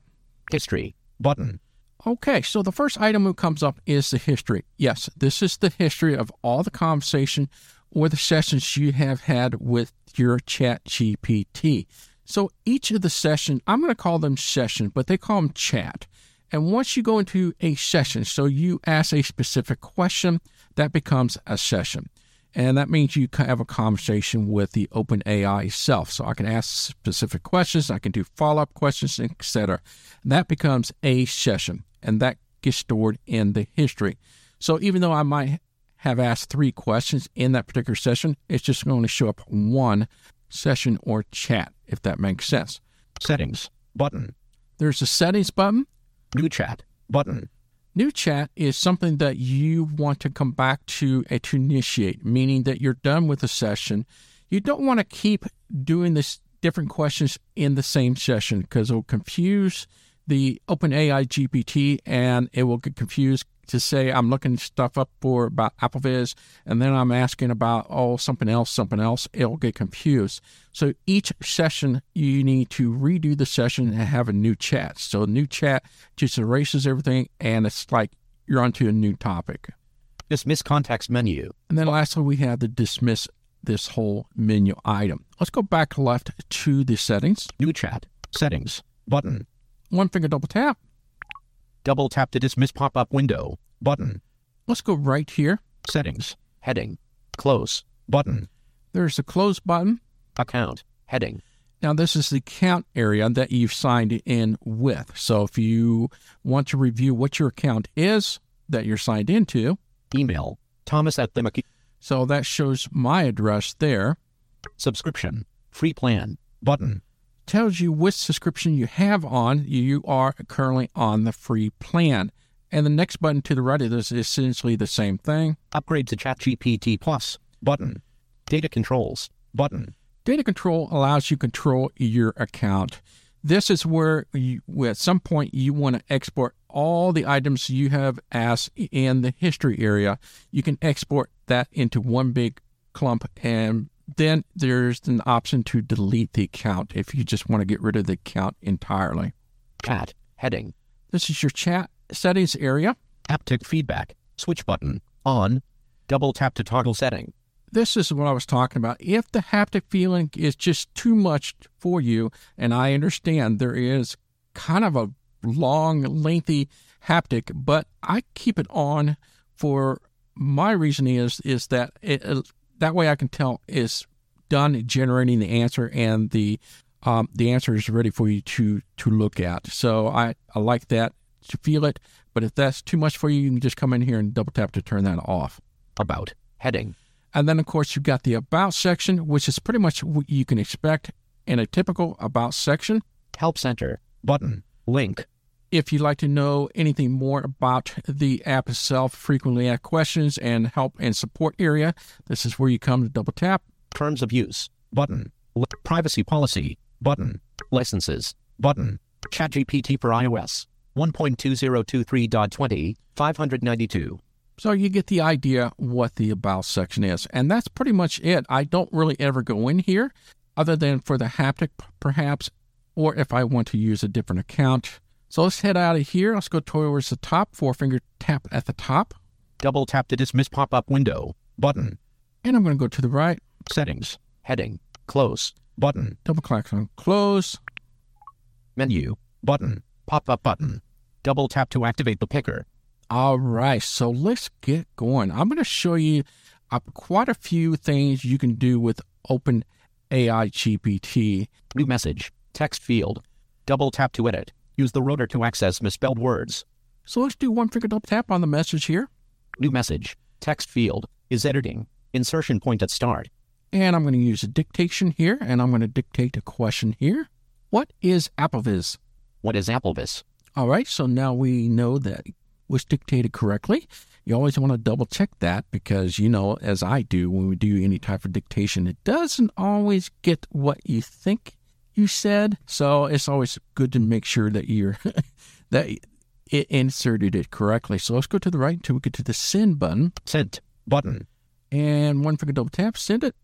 [SPEAKER 14] History. Button.
[SPEAKER 13] Okay, so the first item that comes up is the history. Yes, this is the history of all the conversation or the sessions you have had with your chat GPT. So each of the session, I'm going to call them session, but they call them chat. And once you go into a session, so you ask a specific question, that becomes a session. And that means you have a conversation with the OpenAI itself. So I can ask specific questions, I can do follow up questions, etc. That becomes a session, and that gets stored in the history. So even though I might have asked three questions in that particular session, it's just going to show up one session or chat, if that makes sense.
[SPEAKER 14] Settings. Button.
[SPEAKER 13] There's a settings button.
[SPEAKER 14] New chat. Button.
[SPEAKER 13] New chat is something that you want to come back to uh, to initiate, meaning that you're done with a session. You don't want to keep doing this different questions in the same session because it'll confuse the OpenAI GPT and it will get confused to say I'm looking stuff up for about AppleVis and then I'm asking about oh something else, something else. It'll get confused. So each session you need to redo the session and have a new chat. So a new chat just erases everything and it's like you're onto a new topic.
[SPEAKER 14] Dismiss context menu.
[SPEAKER 13] And then lastly we have the dismiss this whole menu item. Let's go back left to the settings.
[SPEAKER 14] New chat. Settings. Button.
[SPEAKER 13] One finger double tap.
[SPEAKER 14] Double tap to dismiss pop up window. button.
[SPEAKER 13] Let's go right here.
[SPEAKER 14] Settings, heading, close, button.
[SPEAKER 13] There's the close button.
[SPEAKER 14] Account, heading.
[SPEAKER 13] Now, this is the account area that you've signed in with. So, if you want to review what your account is that you're signed into,
[SPEAKER 14] email thomas at the
[SPEAKER 13] So, that shows my address there.
[SPEAKER 14] Subscription, free plan, button.
[SPEAKER 13] Tells you which subscription you have on. You are currently on the free plan. And the next button to the right of this is essentially the same thing.
[SPEAKER 14] Upgrade to ChatGPT Plus, button. Data controls, button.
[SPEAKER 13] Data control allows you to control your account. This is where you, at some point you want to export all the items you have asked in the history area. You can export that into one big clump and then there's an option to delete the account if you just want to get rid of the account entirely.
[SPEAKER 14] Chat, heading.
[SPEAKER 13] This is your chat settings area.
[SPEAKER 14] Haptic feedback, switch button, on. Double tap to toggle setting
[SPEAKER 13] this is what I was talking about. If the haptic feeling is just too much for you, and I understand there is kind of a long, lengthy haptic, but I keep it on for my reasoning is is that it, that way I can tell it's done generating the answer and the um, the answer is ready for you to to look at. So I, I like that to feel it, but if that's too much for you, you can just come in here and double tap to turn that off.
[SPEAKER 14] About heading
[SPEAKER 13] and then, of course, you've got the About section, which is pretty much what you can expect in a typical About section.
[SPEAKER 14] Help Center button, link.
[SPEAKER 13] If you'd like to know anything more about the app itself, frequently asked questions, and help and support area, this is where you come to double tap.
[SPEAKER 14] Terms of use button, privacy policy button, licenses button, ChatGPT for iOS 1.2023.20, 592.
[SPEAKER 13] So you get the idea what the About section is. And that's pretty much it. I don't really ever go in here other than for the haptic, perhaps, or if I want to use a different account. So let's head out of here. Let's go towards the top, four finger tap at the top.
[SPEAKER 14] Double tap to dismiss pop up window button.
[SPEAKER 13] And I'm going to go to the right.
[SPEAKER 14] Settings, heading, close, button.
[SPEAKER 13] Double click on close.
[SPEAKER 14] Menu, button, pop up button. Double tap to activate the picker.
[SPEAKER 13] All right, so let's get going. I'm going to show you uh, quite a few things you can do with Open AI GPT.
[SPEAKER 14] New message, text field. Double tap to edit. Use the rotor to access misspelled words.
[SPEAKER 13] So let's do one finger double tap on the message here.
[SPEAKER 14] New message, text field, is editing. Insertion point at start.
[SPEAKER 13] And I'm going to use a dictation here, and I'm going to dictate a question here. What is AppleVis?
[SPEAKER 14] What is AppleVis?
[SPEAKER 13] All right, so now we know that was dictated correctly. You always want to double check that because, you know, as I do when we do any type of dictation, it doesn't always get what you think you said. So it's always good to make sure that you're that it inserted it correctly. So let's go to the right until we get to the send button.
[SPEAKER 14] Sent button.
[SPEAKER 13] And one finger double tap, send it.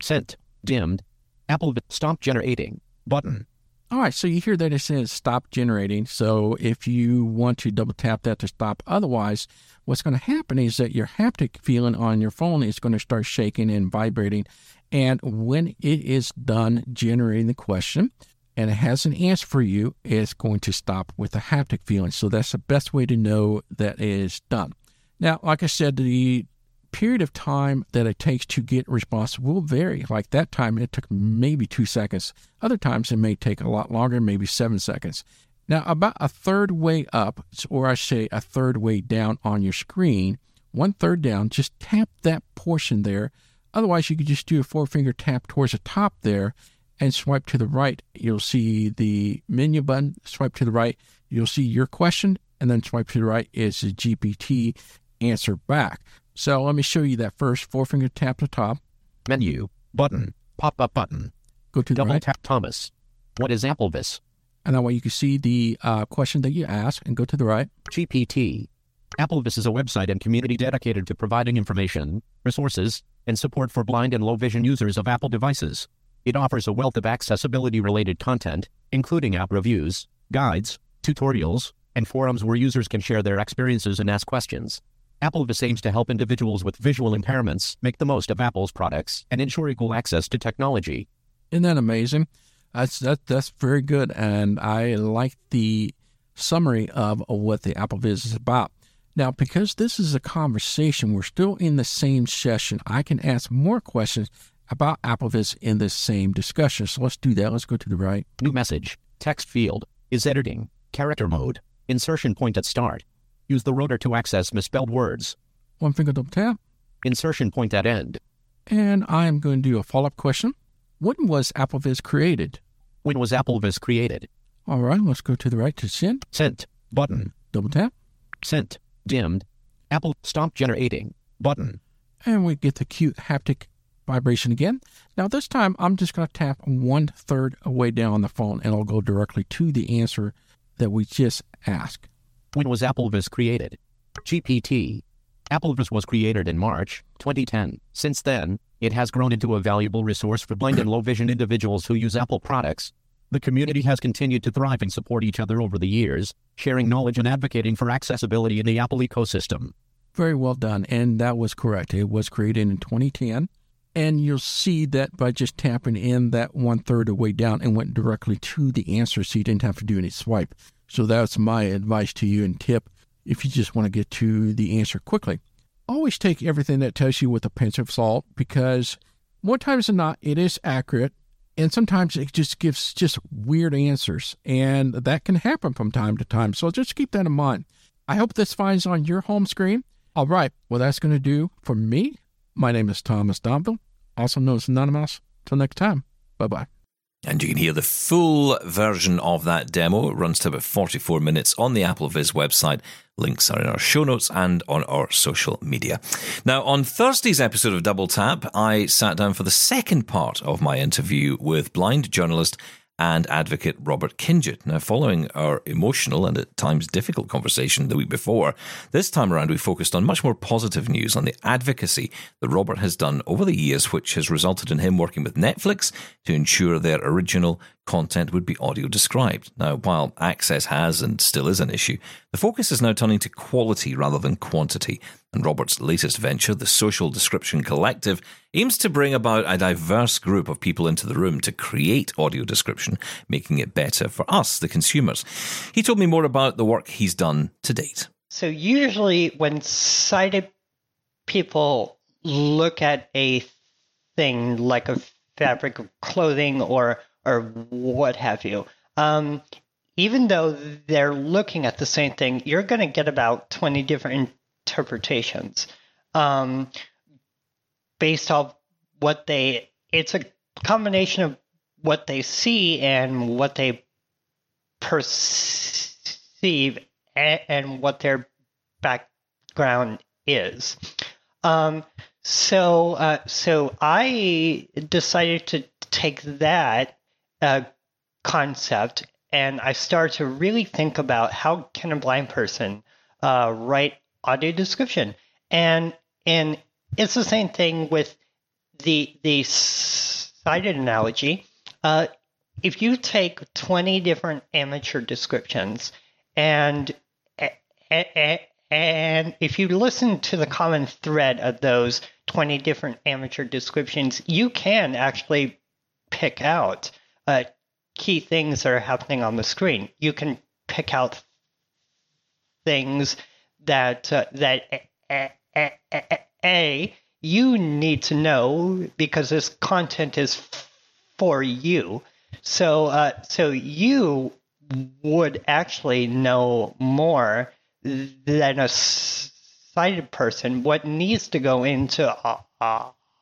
[SPEAKER 14] Sent. Dimmed. Apple stop generating button.
[SPEAKER 13] All right, so you hear that it says stop generating. So if you want to double tap that to stop, otherwise, what's going to happen is that your haptic feeling on your phone is going to start shaking and vibrating. And when it is done generating the question and it has an answer for you, it's going to stop with a haptic feeling. So that's the best way to know that it is done. Now, like I said, the period of time that it takes to get a response will vary. Like that time, it took maybe two seconds. Other times, it may take a lot longer, maybe seven seconds. Now, about a third way up, or I say a third way down on your screen, one third down, just tap that portion there. Otherwise, you could just do a four finger tap towards the top there and swipe to the right. You'll see the menu button. Swipe to the right, you'll see your question, and then swipe to the right is the GPT answer back. So let me show you that first. Four finger tap to top.
[SPEAKER 14] Menu, button, pop up button.
[SPEAKER 13] Go to the
[SPEAKER 14] Double
[SPEAKER 13] right.
[SPEAKER 14] tap Thomas. What is AppleVis?
[SPEAKER 13] And that way you can see the uh, question that you ask and go to the right.
[SPEAKER 14] GPT. AppleVis is a website and community dedicated to providing information, resources, and support for blind and low vision users of Apple devices. It offers a wealth of accessibility related content, including app reviews, guides, tutorials, and forums where users can share their experiences and ask questions. AppleVis aims to help individuals with visual impairments make the most of Apple's products and ensure equal access to technology.
[SPEAKER 13] Isn't that amazing? That's that, that's very good, and I like the summary of what the AppleVis is about. Now, because this is a conversation, we're still in the same session. I can ask more questions about AppleVis in this same discussion. So let's do that. Let's go to the right.
[SPEAKER 14] New message. Text field. Is editing. Character mode. Insertion point at start. Use the rotor to access misspelled words.
[SPEAKER 13] One finger double tap.
[SPEAKER 14] Insertion point at end.
[SPEAKER 13] And I'm going to do a follow up question. When was AppleVis created?
[SPEAKER 14] When was AppleVis created?
[SPEAKER 13] All right, let's go to the right to send.
[SPEAKER 14] Sent. Button.
[SPEAKER 13] Double tap.
[SPEAKER 14] Sent. Dimmed. Apple stop generating. Button.
[SPEAKER 13] And we get the cute haptic vibration again. Now, this time I'm just going to tap one third away down on the phone and it'll go directly to the answer that we just asked.
[SPEAKER 14] When was AppleVis created? GPT. AppleVis was created in March 2010. Since then, it has grown into a valuable resource for blind and low vision individuals who use Apple products. The community has continued to thrive and support each other over the years, sharing knowledge and advocating for accessibility in the Apple ecosystem.
[SPEAKER 13] Very well done. And that was correct. It was created in 2010. And you'll see that by just tapping in that one third away down and went directly to the answer, so you didn't have to do any swipe. So that's my advice to you and tip if you just want to get to the answer quickly. Always take everything that tells you with a pinch of salt because more times than not, it is accurate. And sometimes it just gives just weird answers. And that can happen from time to time. So just keep that in mind. I hope this finds on your home screen. All right. Well, that's going to do for me. My name is Thomas Domville, also known as Anonymous. Till next time. Bye bye.
[SPEAKER 2] And you can hear the full version of that demo. It runs to about 44 minutes on the AppleVis website. Links are in our show notes and on our social media. Now, on Thursday's episode of Double Tap, I sat down for the second part of my interview with blind journalist and advocate Robert Kingett. Now, following our emotional and at times difficult conversation the week before, this time around we focused on much more positive news on the advocacy that Robert has done over the years, which has resulted in him working with Netflix to ensure their original content would be audio described. Now, while access has and still is an issue, the focus is now turning to quality rather than quantity. And Robert's latest venture, the Social Description Collective, aims to bring about a diverse group of people into the room to create audio description, making it better for us, the consumers. He told me more about the work he's done to date.
[SPEAKER 15] So, usually, when sighted people look at a thing like a fabric of clothing or or what have you. Um, even though they're looking at the same thing, you're going to get about 20 different interpretations um, based off what they, it's a combination of what they see and what they perceive and, and what their background is. Um, so, uh, so I decided to take that concept and I started to really think about how can a blind person uh, write audio description, and and it's the same thing with the the sighted analogy. Uh, if you take twenty different amateur descriptions and and if you listen to the common thread of those 20 different amateur descriptions, you can actually pick out uh, key things that are happening on the screen. You can pick out things that uh, that a, a, a, a, you need to know because this content is for you. So uh, so you would actually know more than a sighted person what needs to go into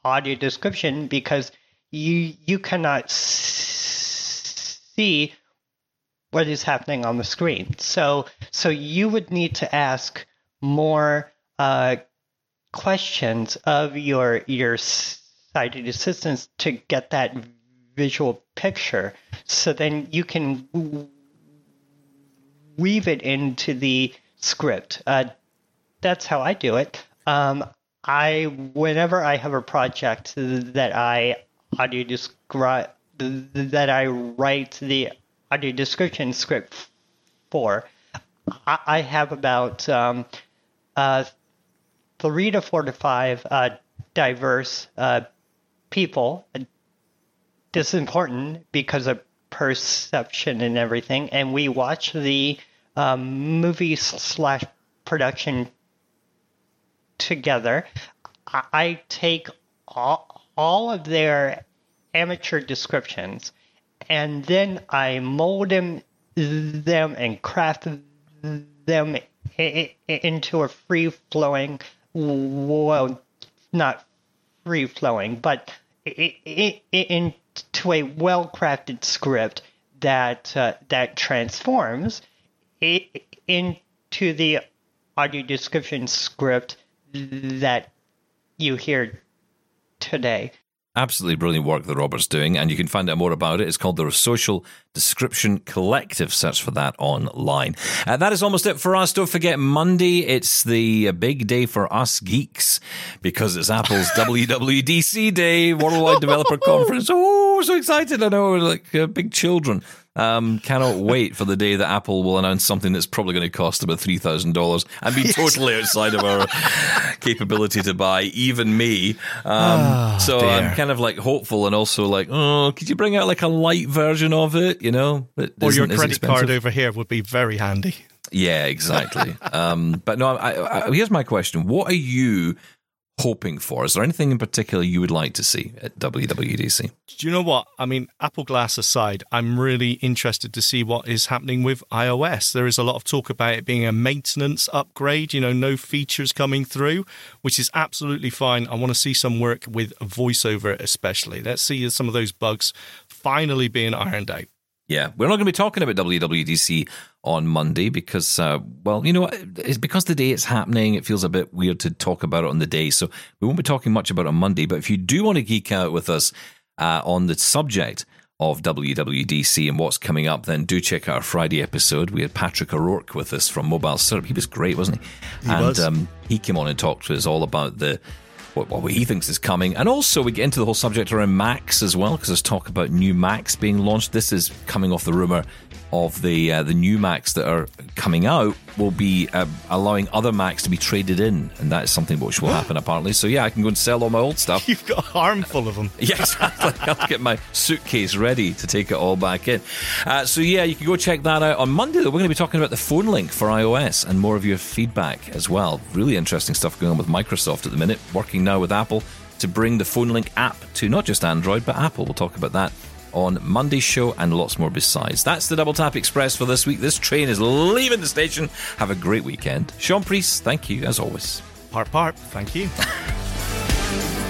[SPEAKER 15] audio description because you you cannot see what is happening on the screen. So so you would need to ask more uh, questions of your your sighted assistants to get that visual picture. So then you can weave it into the script. Uh, that's how I do it. Um, I whenever I have a project that I audio describe that I write the audio description script for, I, have about um, uh, three to four to five uh, diverse uh, people. This is important because of perception and everything. And we watch the um, movie slash production together. I take all, all of their amateur descriptions and then I mold them, them and craft them into a free flowing, well, not free flowing, but into a well crafted script that uh, that transforms into the audio description script that you hear today.
[SPEAKER 2] Absolutely brilliant work that Robert's doing, and you can find out more about it. It's called the Social Description Collective. Search for that online. Uh, that is almost it for us. Don't forget, Monday, it's the big day for us geeks because it's Apple's WWDC Day, Worldwide Developer Conference. Oh, so excited. I know, like uh, big children. Um, cannot wait for the day that Apple will announce something that's probably going to cost about three thousand dollars and be totally outside of our capability to buy, even me. Um, oh, so dear. I'm kind of like hopeful and also like, oh, could you bring out like a light version of it? You know,
[SPEAKER 4] or your credit card over here would be very handy.
[SPEAKER 2] Yeah, exactly. um, but no, I, I, here's my question: What are you hoping for? Is there anything in particular you would like to see at WWDC?
[SPEAKER 4] Do you know what? I mean, Apple Glass aside, I'm really interested to see what is happening with iOS. There is a lot of talk about it being a maintenance upgrade, you know, no features coming through, which is absolutely fine. I want to see some work with voiceover, especially. Let's see some of those bugs finally being ironed out.
[SPEAKER 2] Yeah, we're not going to be talking about WWDC on Monday because, uh, well, you know, it's because the day it's happening. It feels a bit weird to talk about it on the day, so we won't be talking much about it on Monday. But if you do want to geek out with us uh, on the subject of WWDC and what's coming up, then do check out our Friday episode. We had Patrick O'Rourke with us from Mobile Syrup. He was great, wasn't he?
[SPEAKER 4] he
[SPEAKER 2] and.
[SPEAKER 4] Um,
[SPEAKER 2] he came on and talked to us all about the what, what he thinks is coming. And also, we get into the whole subject around Macs as well, because there's talk about new Macs being launched. This is coming off the rumor of the uh, the new Macs that are coming out will be uh, allowing other Macs to be traded in, and that is something which will happen apparently. So yeah, I can go and sell all my old stuff.
[SPEAKER 4] You've got a armful of them.
[SPEAKER 2] yeah, exactly. I'll get my suitcase ready to take it all back in. Uh, so yeah, you can go check that out on Monday. Though we're going to be talking about the phone link for iOS and more of your feedback as well. Really interesting stuff going on with Microsoft at the minute. Working now with Apple to bring the phone link app to not just Android but Apple. We'll talk about that on Monday's show and lots more besides. That's the Double Tap Express for this week. This train is leaving the station. Have a great weekend. Shaun Preece, thank you as always.
[SPEAKER 4] Parp parp, thank you.